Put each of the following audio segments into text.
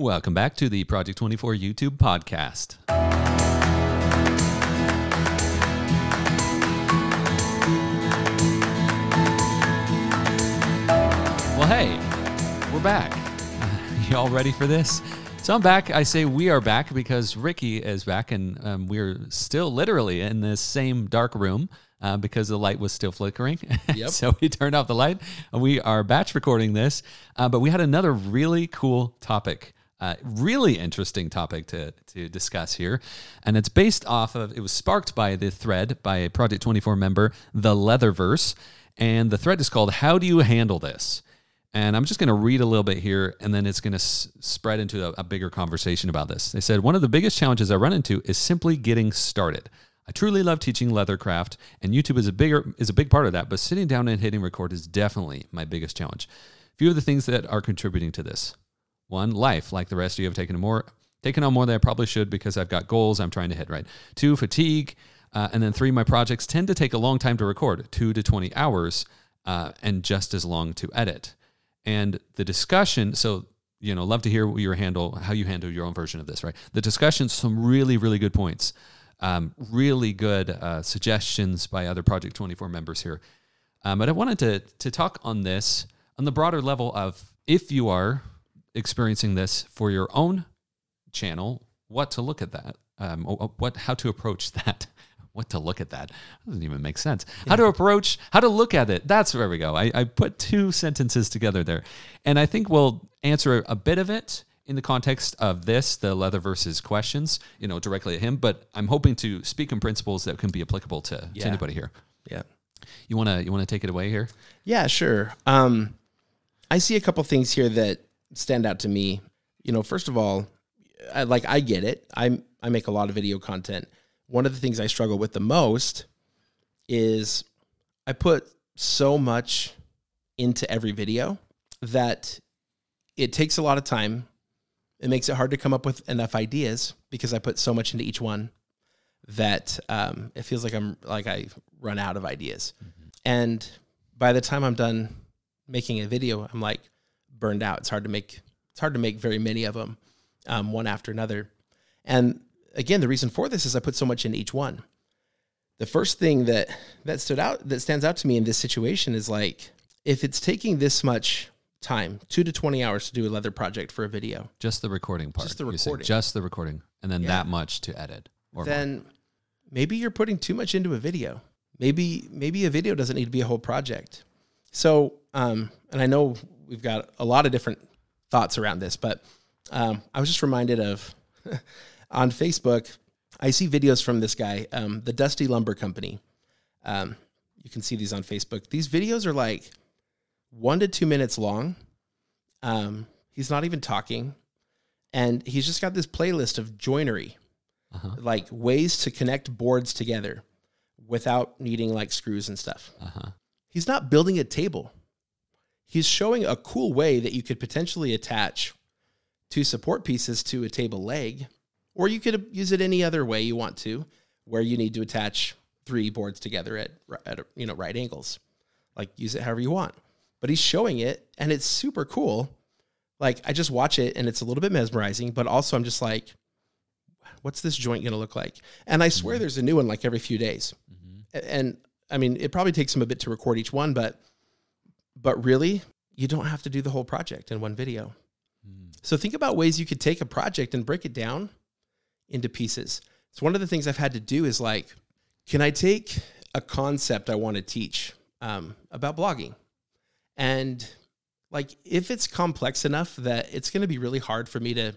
Welcome back to the Project 24 YouTube podcast. Well, hey, we're back. Y'all ready for this? So I'm back. I say we are back because Ricky is back, and um, we're still literally in this same dark room uh, because the light was still flickering. Yep. so we turned off the light. and We are batch recording this, uh, but we had another really cool topic. Uh, really interesting topic to, to discuss here. And it's based off of, it was sparked by the thread by a Project 24 member, The Leatherverse. And the thread is called How Do You Handle This? And I'm just going to read a little bit here, and then it's going to s- spread into a, a bigger conversation about this. They said, One of the biggest challenges I run into is simply getting started. I truly love teaching leathercraft, and YouTube is a bigger is a big part of that. But sitting down and hitting record is definitely my biggest challenge. A few of the things that are contributing to this: one, life, like the rest of you have taken more taken on more than I probably should because I've got goals I'm trying to hit. Right. Two, fatigue, uh, and then three, my projects tend to take a long time to record, two to twenty hours, uh, and just as long to edit. And the discussion, so you know, love to hear your handle, how you handle your own version of this. Right. The discussion, some really really good points um, really good uh, suggestions by other Project 24 members here. Um, but I wanted to, to talk on this on the broader level of if you are experiencing this for your own channel, what to look at that, um, what how to approach that. What to look at that doesn't even make sense. How to approach, how to look at it. That's where we go. I, I put two sentences together there, and I think we'll answer a bit of it in the context of this, the Leatherverse's questions, you know, directly at him. But I'm hoping to speak in principles that can be applicable to, Yeah. to anybody here. Yeah. You wanna you wanna take it away here? Yeah, sure. Um, I see a couple things here that stand out to me. You know, first of all, I, like I get it. I I make a lot of video content. One of the things I struggle with the most is I put so much into every video that it takes a lot of time. It makes it hard to come up with enough ideas because I put so much into each one that um, it feels like I'm like I run out of ideas. And by the time I'm done making a video, I'm like burned out. It's hard to make it's hard to make very many of them, um, one after another. And again, the reason for this is I put so much in each one. The first thing that that stood out that stands out to me in this situation is like if it's taking this much time, two to twenty hours to do a leather project for a video, Just the recording part. Just the recording. Just the recording, and then Yeah. that much to edit. Or more. then maybe you're putting too much into a video. Maybe maybe a video doesn't need to be a whole project. So, um, and I know we've got a lot of different thoughts around this, but um, I was just reminded of on Facebook. I see videos from this guy, um, the Dusty Lumber Company. Um, you can see these on Facebook. These videos are like one to two minutes long. Um, he's not even talking, and he's just got this playlist of joinery uh-huh. like ways to connect boards together without needing like screws and stuff. Uh-huh. He's not building a table. He's showing a cool way that you could potentially attach two support pieces to a table leg, or you could use it any other way you want to, where you need to attach three boards together at, at you know right angles. Like use it however you want. But he's showing it, and it's super cool. Like I just watch it, and it's a little bit mesmerizing, but also I'm just like, what's this joint going to look like? And I swear mm-hmm. there's a new one like every few days. Mm-hmm. A- And I mean, it probably takes him a bit to record each one, but but really, you don't have to do the whole project in one video. So think about ways you could take a project and break it down into pieces. So one of the things I've had to do is like, can I take a concept I want to teach um, about blogging, and like if it's complex enough that it's going to be really hard for me to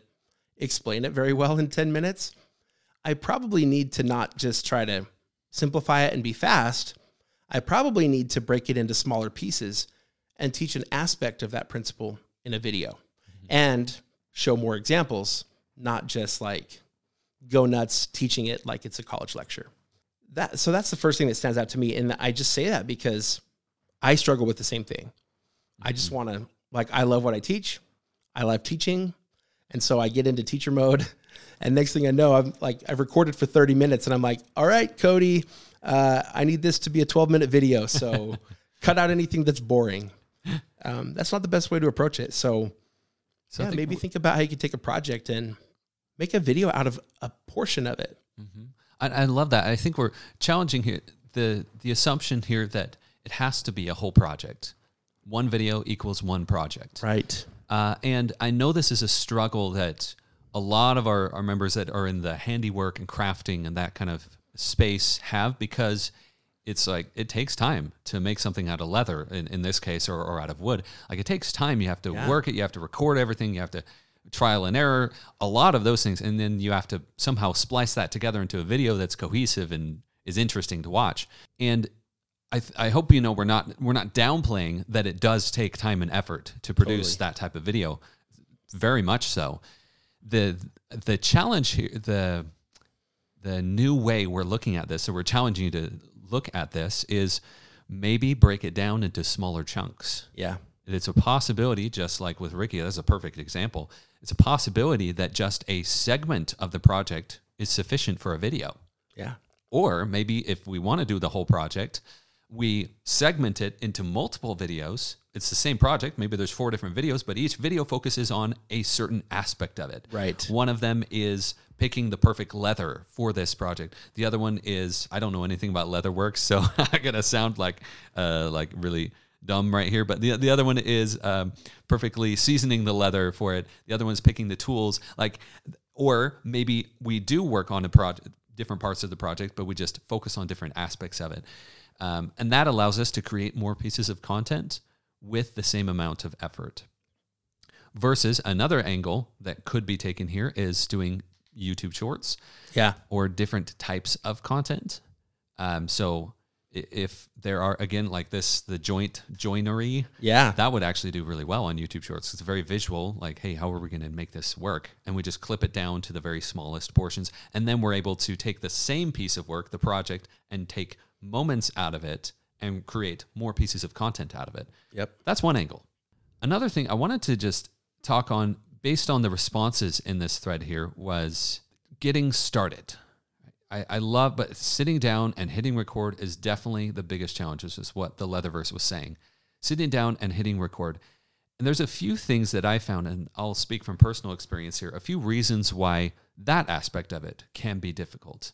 explain it very well in 10 minutes, I probably need to not just try to simplify it and be fast. I probably need to break it into smaller pieces and teach an aspect of that principle in a video and show more examples, not just like go nuts teaching it like it's a college lecture. That so that's the first thing that stands out to me and I just say that because I struggle with the same thing. I just want to like I love what I teach. I love teaching. And so I get into teacher mode. And next thing I know, I'm like, I've recorded for 30 minutes and I'm like, all right, Cody, uh, I need this to be a 12 minute video. So cut out anything that's boring. Um, that's not the best way to approach it. So So yeah, maybe think about how you could take a project and make a video out of a portion of it. Mhm. I, I love that. I think we're challenging here the the assumption here that it has to be a whole project. One video equals one project. Right. Uh, and I know this is a struggle that a lot of our, our members that are in the handiwork and crafting and that kind of space have because it's like it takes time to make something out of leather in, in this case or, or out of wood. Like it takes time. You have to Yeah. work it, you have to record everything, you have to trial and error, a lot of those things. And then you have to somehow splice that together into a video that's cohesive and is interesting to watch. And I, th- I hope you know we're not we're not downplaying that it does take time and effort to produce Totally. that type of video. Very much so. The the challenge here the the new way we're looking at this, so we're challenging you to look at this is maybe break it down into smaller chunks. Yeah. It's a possibility, just like with Ricky, that's a perfect example. It's a possibility that just a segment of the project is sufficient for a video. Yeah. Or maybe if we want to do the whole project, we segment it into multiple videos. It's the same project. Maybe there's four different videos, but each video focuses on a certain aspect of it. Right. One of them is picking the perfect leather for this project. The other one is I don't know anything about leather work, so I'm gonna sound like uh, like really dumb right here. But the the other one is um, perfectly seasoning the leather for it. The other one is picking the tools. Like, or maybe we do work on a project, different parts of the project, but we just focus on different aspects of it, um, and that allows us to create more pieces of content with the same amount of effort. Versus another angle that could be taken here is doing YouTube shorts Yeah. or different types of content. Um, so if there are again like this, the joint joinery, Yeah. that would actually do really well on YouTube Shorts. It's very visual. Like, hey, how are we going to make this work? And we just clip it down to the very smallest portions, and then we're able to take the same piece of work, the project, and take moments out of it and create more pieces of content out of it. Yep. That's one angle. Another thing I wanted to just talk on, based on the responses in this thread here, was getting started. I, I love, but sitting down and hitting record is definitely the biggest challenge. This is what the Leatherverse was saying. Sitting down and hitting record. And there's a few things that I found, and I'll speak from personal experience here, a few reasons why that aspect of it can be difficult.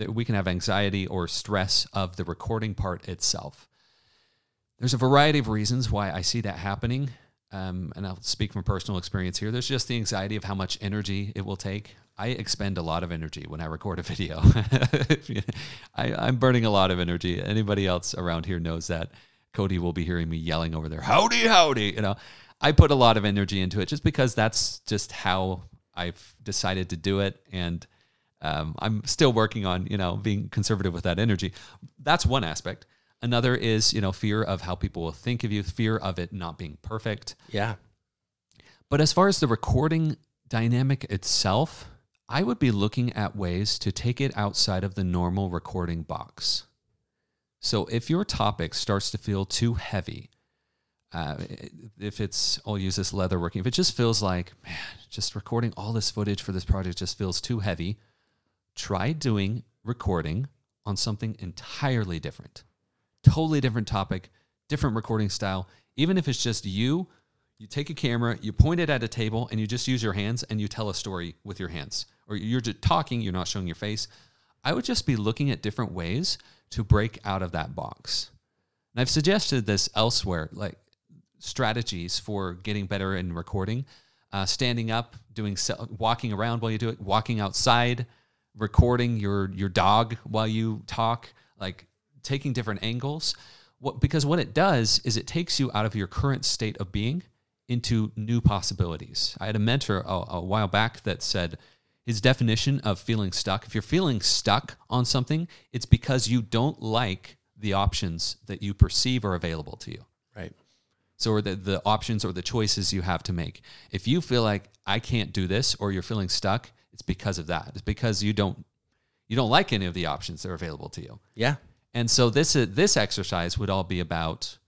That we can have anxiety or stress of the recording part itself. There's a variety of reasons why I see that happening. Um, and I'll speak from personal experience here. There's just the anxiety of how much energy it will take. I expend a lot of energy when I record a video. I, I'm burning a lot of energy. Anybody else around here knows that. Cody will be hearing me yelling over there, howdy, howdy. You know, I put a lot of energy into it just because that's just how I've decided to do it. And um, I'm still working on, you know, being conservative with that energy. That's one aspect. Another is, you know, fear of how people will think of you, fear of it not being perfect. Yeah. But as far as the recording dynamic itself, I would be looking at ways to take it outside of the normal recording box. So if your topic starts to feel too heavy, uh, if it's, I'll use this leather working, if it just feels like, man, just recording all this footage for this project just feels too heavy, try doing recording on something entirely different. Totally different topic, different recording style. Even if it's just you, you take a camera, you point it at a table, and you just use your hands and you tell a story with your hands. Or you're just talking, you're not showing your face. I would just be looking at different ways to break out of that box. And I've suggested this elsewhere, like strategies for getting better in recording. Uh, standing up, doing walking around while you do it, walking outside, recording your your dog while you talk, like taking different angles. What because what it does is it takes you out of your current state of being into new possibilities. I had a mentor a, a while back that said his definition of feeling stuck. If you're feeling stuck on something, it's because you don't like the options that you perceive are available to you. Right. So, or the, the options or the choices you have to make. If you feel like I can't do this or you're feeling stuck, it's because of that. It's because you don't you don't like any of the options that are available to you. Yeah. And so this uh, this exercise would all be about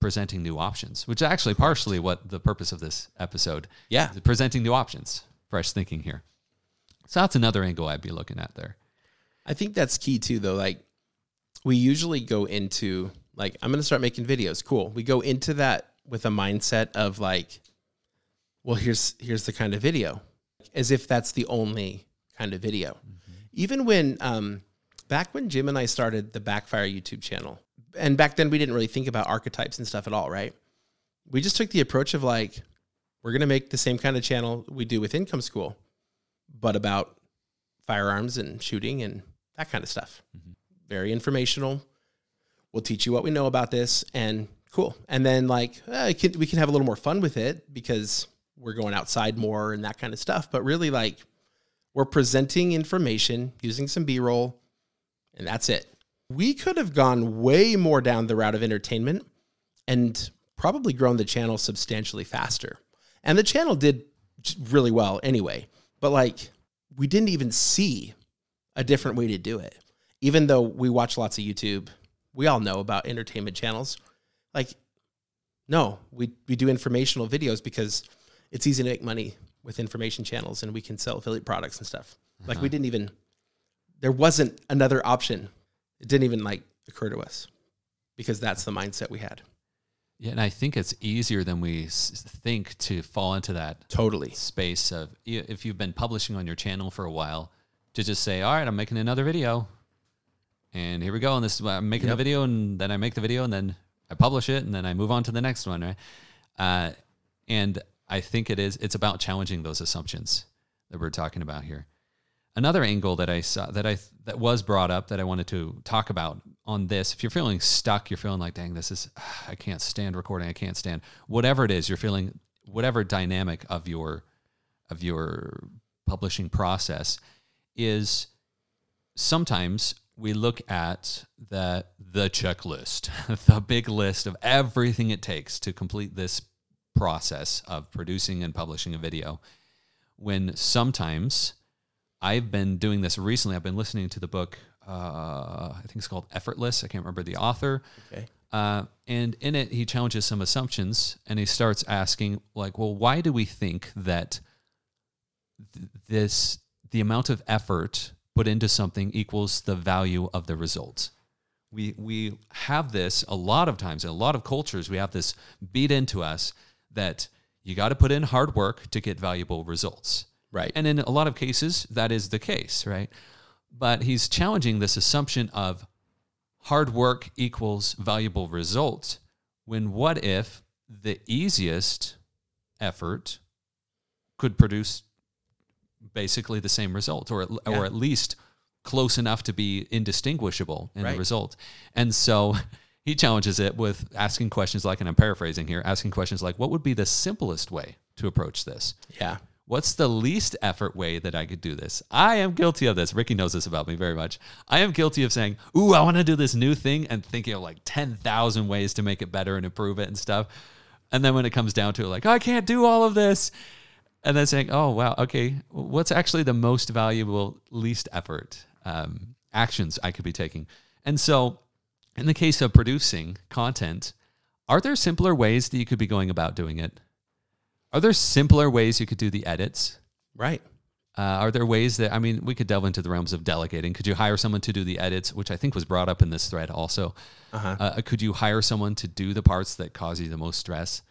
presenting new options, which is actually partially what the purpose of this episode. Yeah. is presenting new options, fresh thinking here. So that's another angle I'd be looking at there. I think that's key too, though. Like, we usually go into like, I'm going to start making videos. Cool. We go into that with a mindset of like, well, here's here's the kind of video, as if that's the only kind of video. Mm-hmm. Even when um, back when Jim and I started the Backfire YouTube channel, and back then we didn't really think about archetypes and stuff at all, right? We just took the approach of like, we're gonna make the same kind of channel we do with Income School, but about firearms and shooting and that kind of stuff. Mm-hmm. Very informational. We'll teach you what we know about this, and cool. And then like eh, it can, we can have a little more fun with it because we're going outside more and that kind of stuff. But really, like we're presenting information using some B roll, and that's it. We could have gone way more down the route of entertainment and probably grown the channel substantially faster. And the channel did really well anyway. But like we didn't even see a different way to do it. Even though we watch lots of YouTube, we all know about entertainment channels. Like, no, we, we do informational videos because it's easy to make money with information channels and we can sell affiliate products and stuff. Like we didn't even there wasn't another option. It didn't even like occur to us because that's the mindset we had. Yeah, and I think it's easier than we think to fall into that Totally. space of if you've been publishing on your channel for a while to just say, "All right, I'm making another video." And here we go. And this is what I'm making Yep. a video and then I make the video and then I publish it and then I move on to the next one, right? Uh, and I think it is it's about challenging those assumptions that we're talking about here. Another angle that I saw that I that was brought up that I wanted to talk about on this, if you're feeling stuck, you're feeling like, dang, this is I can't stand recording, I can't stand whatever it is, you're feeling whatever dynamic of your of your publishing process is sometimes we look at the the checklist, the big list of everything it takes to complete this process of producing and publishing a video. When sometimes I've been doing this recently, I've been listening to the book. Uh, I think it's called Effortless. I can't remember the author. Okay. Uh, and in it, he challenges some assumptions and he starts asking, like, well, why do we think that th- this, the amount of effort put into something equals the value of the result? We, we have this a lot of times in a lot of cultures, we have this beat into us that you got to put in hard work to get valuable results. Right. And in a lot of cases, that is the case, right? But he's challenging this assumption of hard work equals valuable results when what if the easiest effort could produce basically the same result or, Yeah. or at least close enough to be indistinguishable in Right. the result. And so he challenges it with asking questions like, and I'm paraphrasing here, asking questions like, what would be the simplest way to approach this? Yeah. What's the least effort way that I could do this? I am guilty of this. Ricky knows this about me very much. I am guilty of saying, Ooh, I want to do this new thing and thinking of like 10,000 ways to make it better and improve it and stuff. And then when it comes down to it, like, I can't do all of this. And then saying, Oh, wow, okay, what's actually the most valuable, least effort um, actions I could be taking? And so, in the case of producing content, are there simpler ways that you could be going about doing it? Are there simpler ways you could do the edits? Right. Uh, are there ways that I mean, we could delve into the realms of delegating. Could you hire someone to do the edits, which I think was brought up in this thread also? Uh-huh. Uh, could you hire someone to do the parts that cause you the most stress?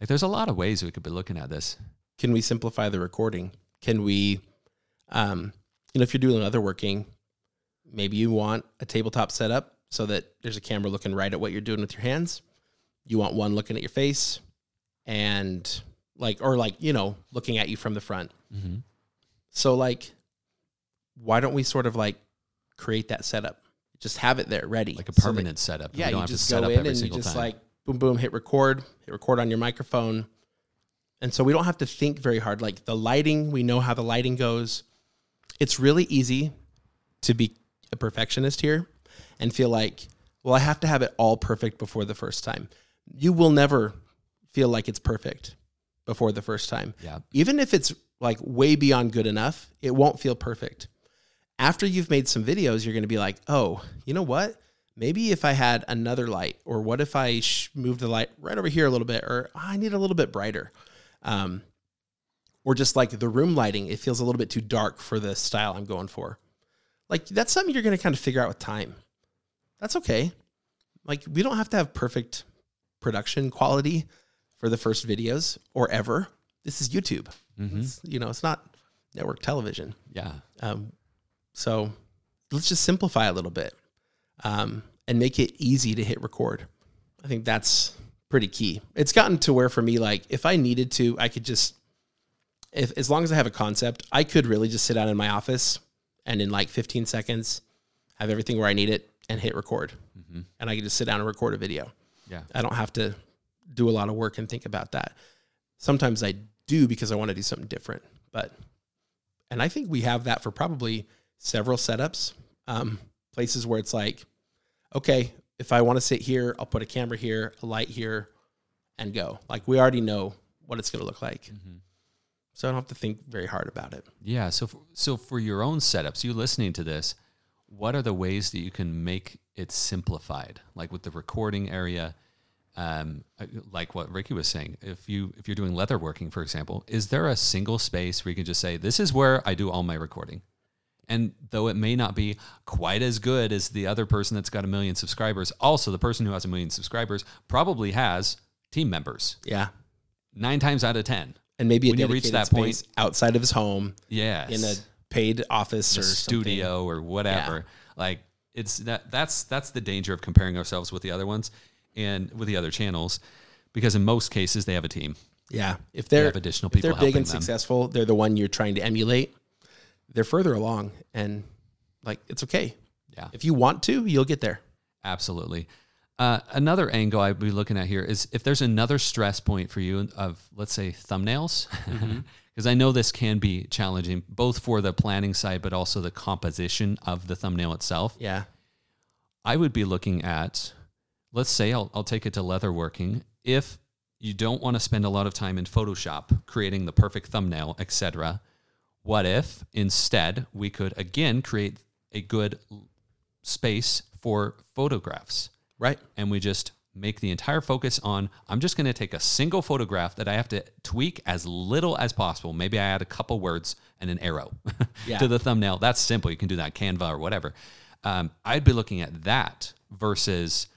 Like, there's a lot of ways we could be looking at this. Can we simplify the recording? Can we, um, you know, if you're doing leather working, maybe you want a tabletop setup so that there's a camera looking right at what you're doing with your hands. You want one looking at your face and like, or like, you know, looking at you from the front. Mm-hmm. So like, why don't we sort of like create that setup? Just have it there ready. Like a so that- permanent setup. yeah, you have to just set go up in and you just time. like boom, boom, hit record, hit record on your microphone, and so we don't have to think very hard. Like the lighting, we know how the lighting goes. It's really easy to be a perfectionist here and feel like, well, I have to have it all perfect before the first time. You will never feel like it's perfect before the first time yeah. even if it's like way beyond good enough, it won't feel perfect. After you've made some videos, you're going to be like, oh, you know what? Maybe if I had another light, or what if I sh- moved the light right over here a little bit, or "Ah, I need a little bit brighter. Um, or just like the room lighting, it feels a little bit too dark for the style I'm going for. Like that's something you're going to kind of figure out with time. That's okay. Like we don't have to have perfect production quality for the first videos or ever this is YouTube. Mhm. It's, you know, it's not network television. Yeah. Um, so let's just simplify a little bit um, and make it easy to hit record. I think that's pretty key. It's gotten to where for me, like if I needed to, I could just, if as long as I have a concept, I could really just sit down in my office and in like 15 seconds have everything where I need it and hit record. Mhm. And I can just sit down and record a video. Yeah. I don't have to do a lot of work and think about that. Sometimes I do because I want to do something different. But, and I think we have that for probably several setups, um, places where it's like, okay, if I want to sit here, I'll put a camera here, a light here, and go. Like we already know what it's going to look like. Mhm. So I don't have to think very hard about it. Yeah. So, for, so for your own setups, you listening to this, what are the ways that you can make it simplified? Like with the recording area, um, uh, like what Ricky was saying. If you if you're doing leather working, for example, is there a single space where you can just say, "This is where I do all my recording," and though it may not be quite as good as the other person that's got a million subscribers, also the person who has a million subscribers probably has team members. Yeah. Nine times out of ten, And maybe a When you reach that space point- outside of his home yeah in a paid office or something. studio or whatever. Like it's that that's that's the danger of comparing ourselves with the other ones and with the other channels, because in most cases they have a team. Yeah. If They they're have additional people they're big and them. successful, they're the one you're trying to emulate. They're further along and like it's okay. Yeah, If you want to, you'll get there. absolutely. Uh, another angle I'd be looking at here is if there's another stress point for you of let's say thumbnails, because I know this can be challenging both for the planning side but also the composition of the thumbnail itself. Yeah. I would be looking at, let's say I'll, I'll take it to leatherworking. If you don't want to spend a lot of time in Photoshop creating the perfect thumbnail, etc., what if instead we could again create a good space for photographs Right. and we just make the entire focus on I'm just going to take a single photograph that I have to tweak as little as possible. Maybe I add a couple words and an arrow Yeah. to the thumbnail. That's simple. You can do that Canva or whatever. Um, I'd be looking at that versus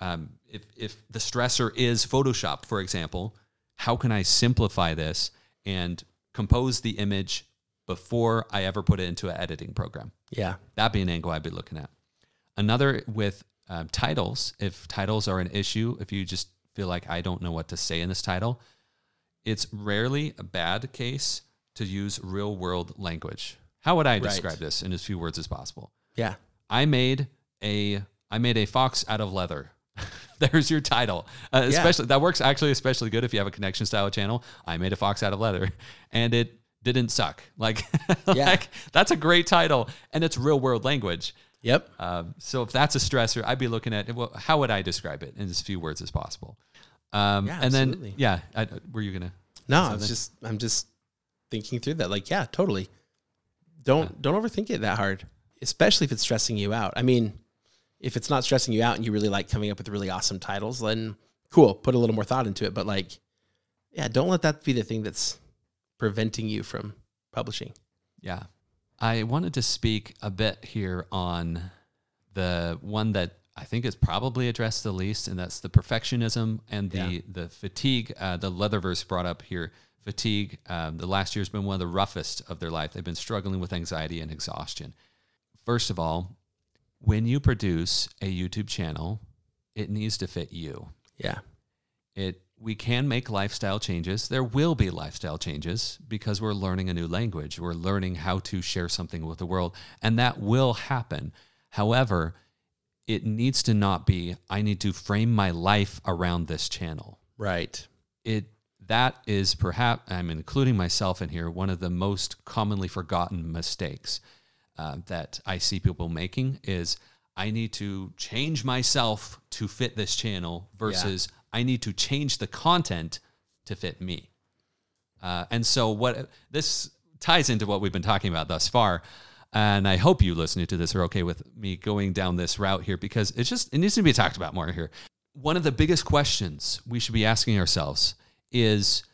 um, if if the stressor is Photoshop, for example, how can I simplify this and compose the image before I ever put it into an editing program? Yeah. That'd be an angle I'd be looking at. Another with um, titles, if titles are an issue, if you just feel like I don't know what to say in this title, it's rarely a bad case to use real world language. How would I describe this in as few words as possible? Yeah. I made a I made a fox out of leather. There's your title. Uh, Yeah. Especially that works actually especially good if you have a connection style channel. I made a fox out of leather, and it didn't suck. Like, Yeah. like that's a great title, and it's real world language. Yep. Um, so if that's a stressor, I'd be looking at well, how would I describe it in as few words as possible. Um, Yeah, and absolutely. then yeah, I, were you gonna? No, I was just I'm just thinking through that. Like, yeah, totally. Don't don't overthink it that hard, especially if it's stressing you out. I mean, if it's not stressing you out and you really like coming up with really awesome titles, then cool, put a little more thought into it. But like, yeah, don't let that be the thing that's preventing you from publishing. Yeah. I wanted to speak a bit here on the one that I think is probably addressed the least, and that's the perfectionism and the Yeah. the fatigue. Uh, the Leatherverse brought up here fatigue. Um, the last year's been one of the roughest of their life. They've been struggling with anxiety and exhaustion. First of all, when you produce a YouTube channel, it needs to fit you Yeah. it we can make lifestyle changes. There will be lifestyle changes because we're learning a new language. We're learning how to share something with the world and that will happen. However it needs to not be i need to frame my life around this channel. Right. it that is perhaps i'm including myself in here one of the most commonly forgotten mistakes uh, that i see people making is i need to change myself to fit this channel versus i need to change the content to fit me. Uh, and so what this ties into what we've been talking about thus far. And i hope you listening to this are okay with me going down this route here because it's just it needs to be talked about more here. One of the biggest questions we should be asking ourselves is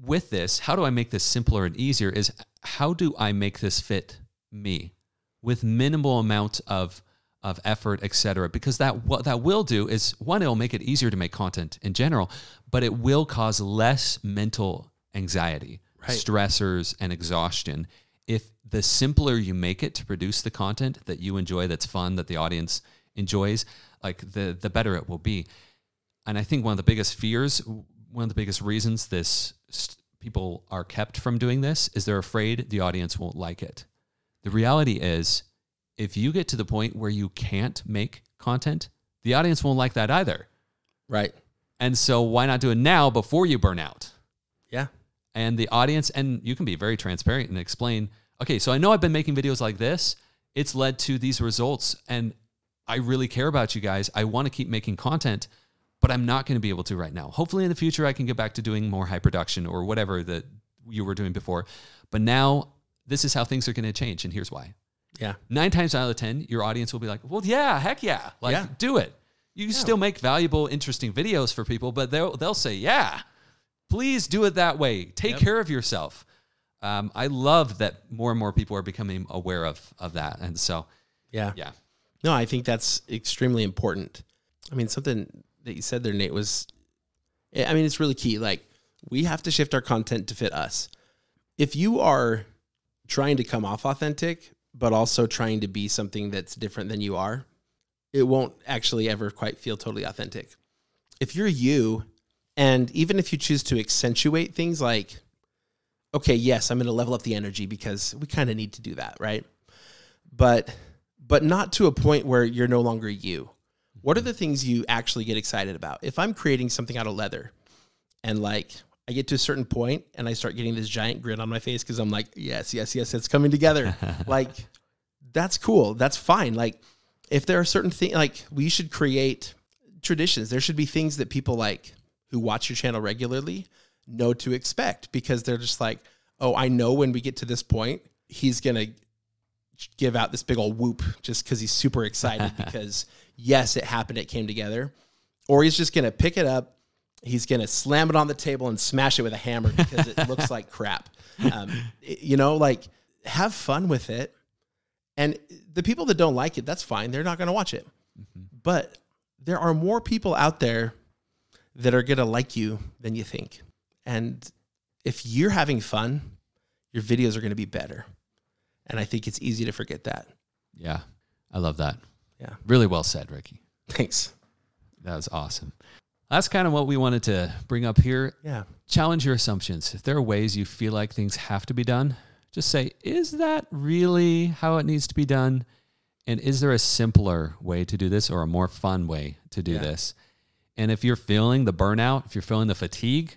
with this how do i make this simpler and easier is how do i make this fit me? With minimal amount of of effort etc because that what that will do is one it'll make it easier to make content in general but it will cause less mental anxiety, Right. stressors, and exhaustion. If the simpler you make it to produce the content that you enjoy, that's fun, that the audience enjoys, like the the better it will be. And I think one of the biggest fears, one of the biggest reasons this st- people are kept from doing this is they're afraid the audience won't like it. The reality is, if you get to the point where you can't make content, the audience won't like that either. Right. And so why not do it now before you burn out? Yeah. And the audience, and you can be very transparent and explain, okay, so I know I've been making videos like this. It's led to these results. And I really care about you guys. I want to keep making content, but I'm not going to be able to right now. Hopefully in the future, I can get back to doing more high production or whatever that you were doing before. But now this is how things are going to change. And here's why Yeah. nine times out of 10, your audience will be like, well, yeah, heck yeah. Like, Yeah. do it. You can still make valuable, interesting videos for people, but they'll, they'll say, yeah, please do it that way. Take Yep. care of yourself. Um, I love that more and more people are becoming aware of, of that. And so, Yeah. yeah. No, I think that's extremely important. I mean, something that you said there, Nate, was, I mean, it's really key. Like, we have to shift our content to fit us. If you are trying to come off authentic, but also trying to be something that's different than you are, it won't actually ever quite feel totally authentic. If you're you, and even if you choose to accentuate things like, okay, yes, I'm going to level up the energy because we kind of need to do that, right? But but not to a point where you're no longer you. What are the things you actually get excited about? If I'm creating something out of leather and like I get to a certain point and I start getting this giant grin on my face because I'm like, yes, yes, yes, it's coming together. like that's cool. That's fine. Like if there are certain things like we should create traditions. There should be things that people like who watch your channel regularly know to expect because they're just like, oh, I know when we get to this point, he's gonna give out this big old whoop just because he's super excited because yes, it happened, it came together. Or he's just gonna pick it up, he's gonna slam it on the table and smash it with a hammer because it looks like crap. Um, it- you know, like have fun with it. And the people that don't like it, that's fine. They're not gonna watch it. But there are more people out there that are gonna like you than you think. And if you're having fun, your videos are gonna be better. And I think it's easy to forget that. Yeah. I love that. Yeah. Really well said, Ricky. Thanks. That was awesome. That's kind of what we wanted to bring up here. Yeah. challenge your assumptions. If there are ways you feel like things have to be done, just say, is that really how it needs to be done? And is there a simpler way to do this or a more fun way to do Yeah. this? And if you're feeling the burnout, if you're feeling the fatigue,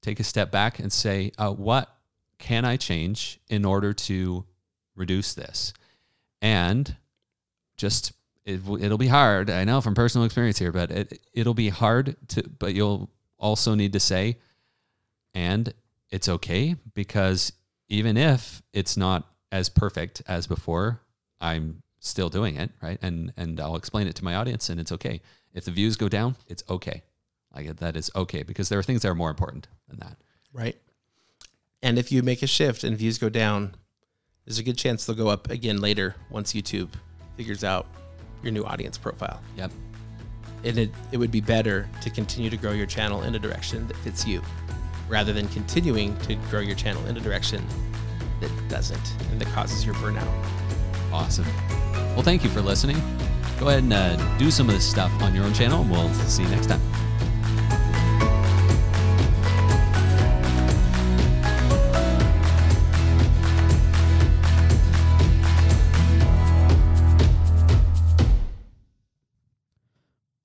take a step back and say, uh, what can I change in order to reduce this? And just it, it'll be hard. I know from personal experience here, but it, it'll be hard to, but you'll also need to say, and it's okay because even if it's not as perfect as before, I'm still doing it, right? And and I'll explain it to my audience, and it's okay. If the views go down, it's okay. Like that is okay because there are things that are more important than that. Right. And if you make a shift and views go down, there's a good chance they'll go up again later once YouTube figures out your new audience profile. Yep. And it, it would be better to continue to grow your channel in a direction that fits you rather than continuing to grow your channel in a direction that doesn't and that causes your burnout. Awesome. Well, thank you for listening. Go ahead and uh, do some of this stuff on your own channel, and we'll see you next time.